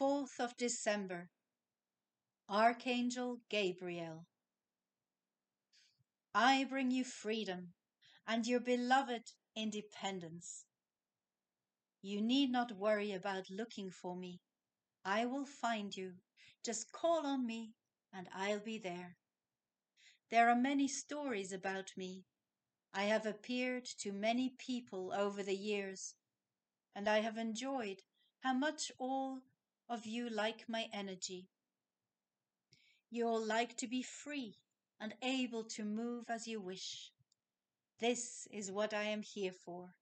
4th of December, Archangel Gabriel. I bring you freedom and your beloved independence. You need not worry about looking for me. I will find you. Just call on me and I'll be there. There are many stories about me. I have appeared to many people over the years, and I have enjoyed how much all of you like my energy. You all like to be free and able to move as you wish. This is what I am here for,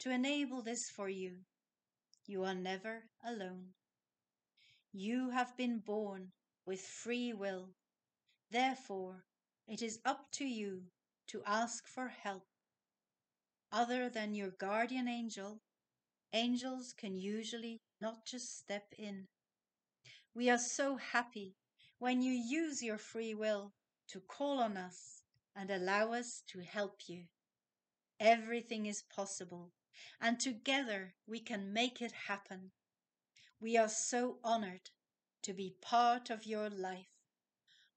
to enable this for you. You are never alone. You have been born with free will. Therefore, it is up to you to ask for help. Other than your guardian angel, angels can usually not just step in. We are so happy when you use your free will to call on us and allow us to help you. Everything is possible, and together we can make it happen. We are so honored to be part of your life.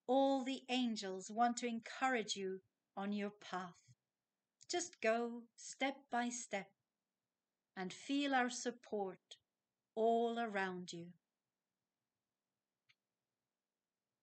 All the angels want to encourage you on your path. Just go step by step and feel our support all around you.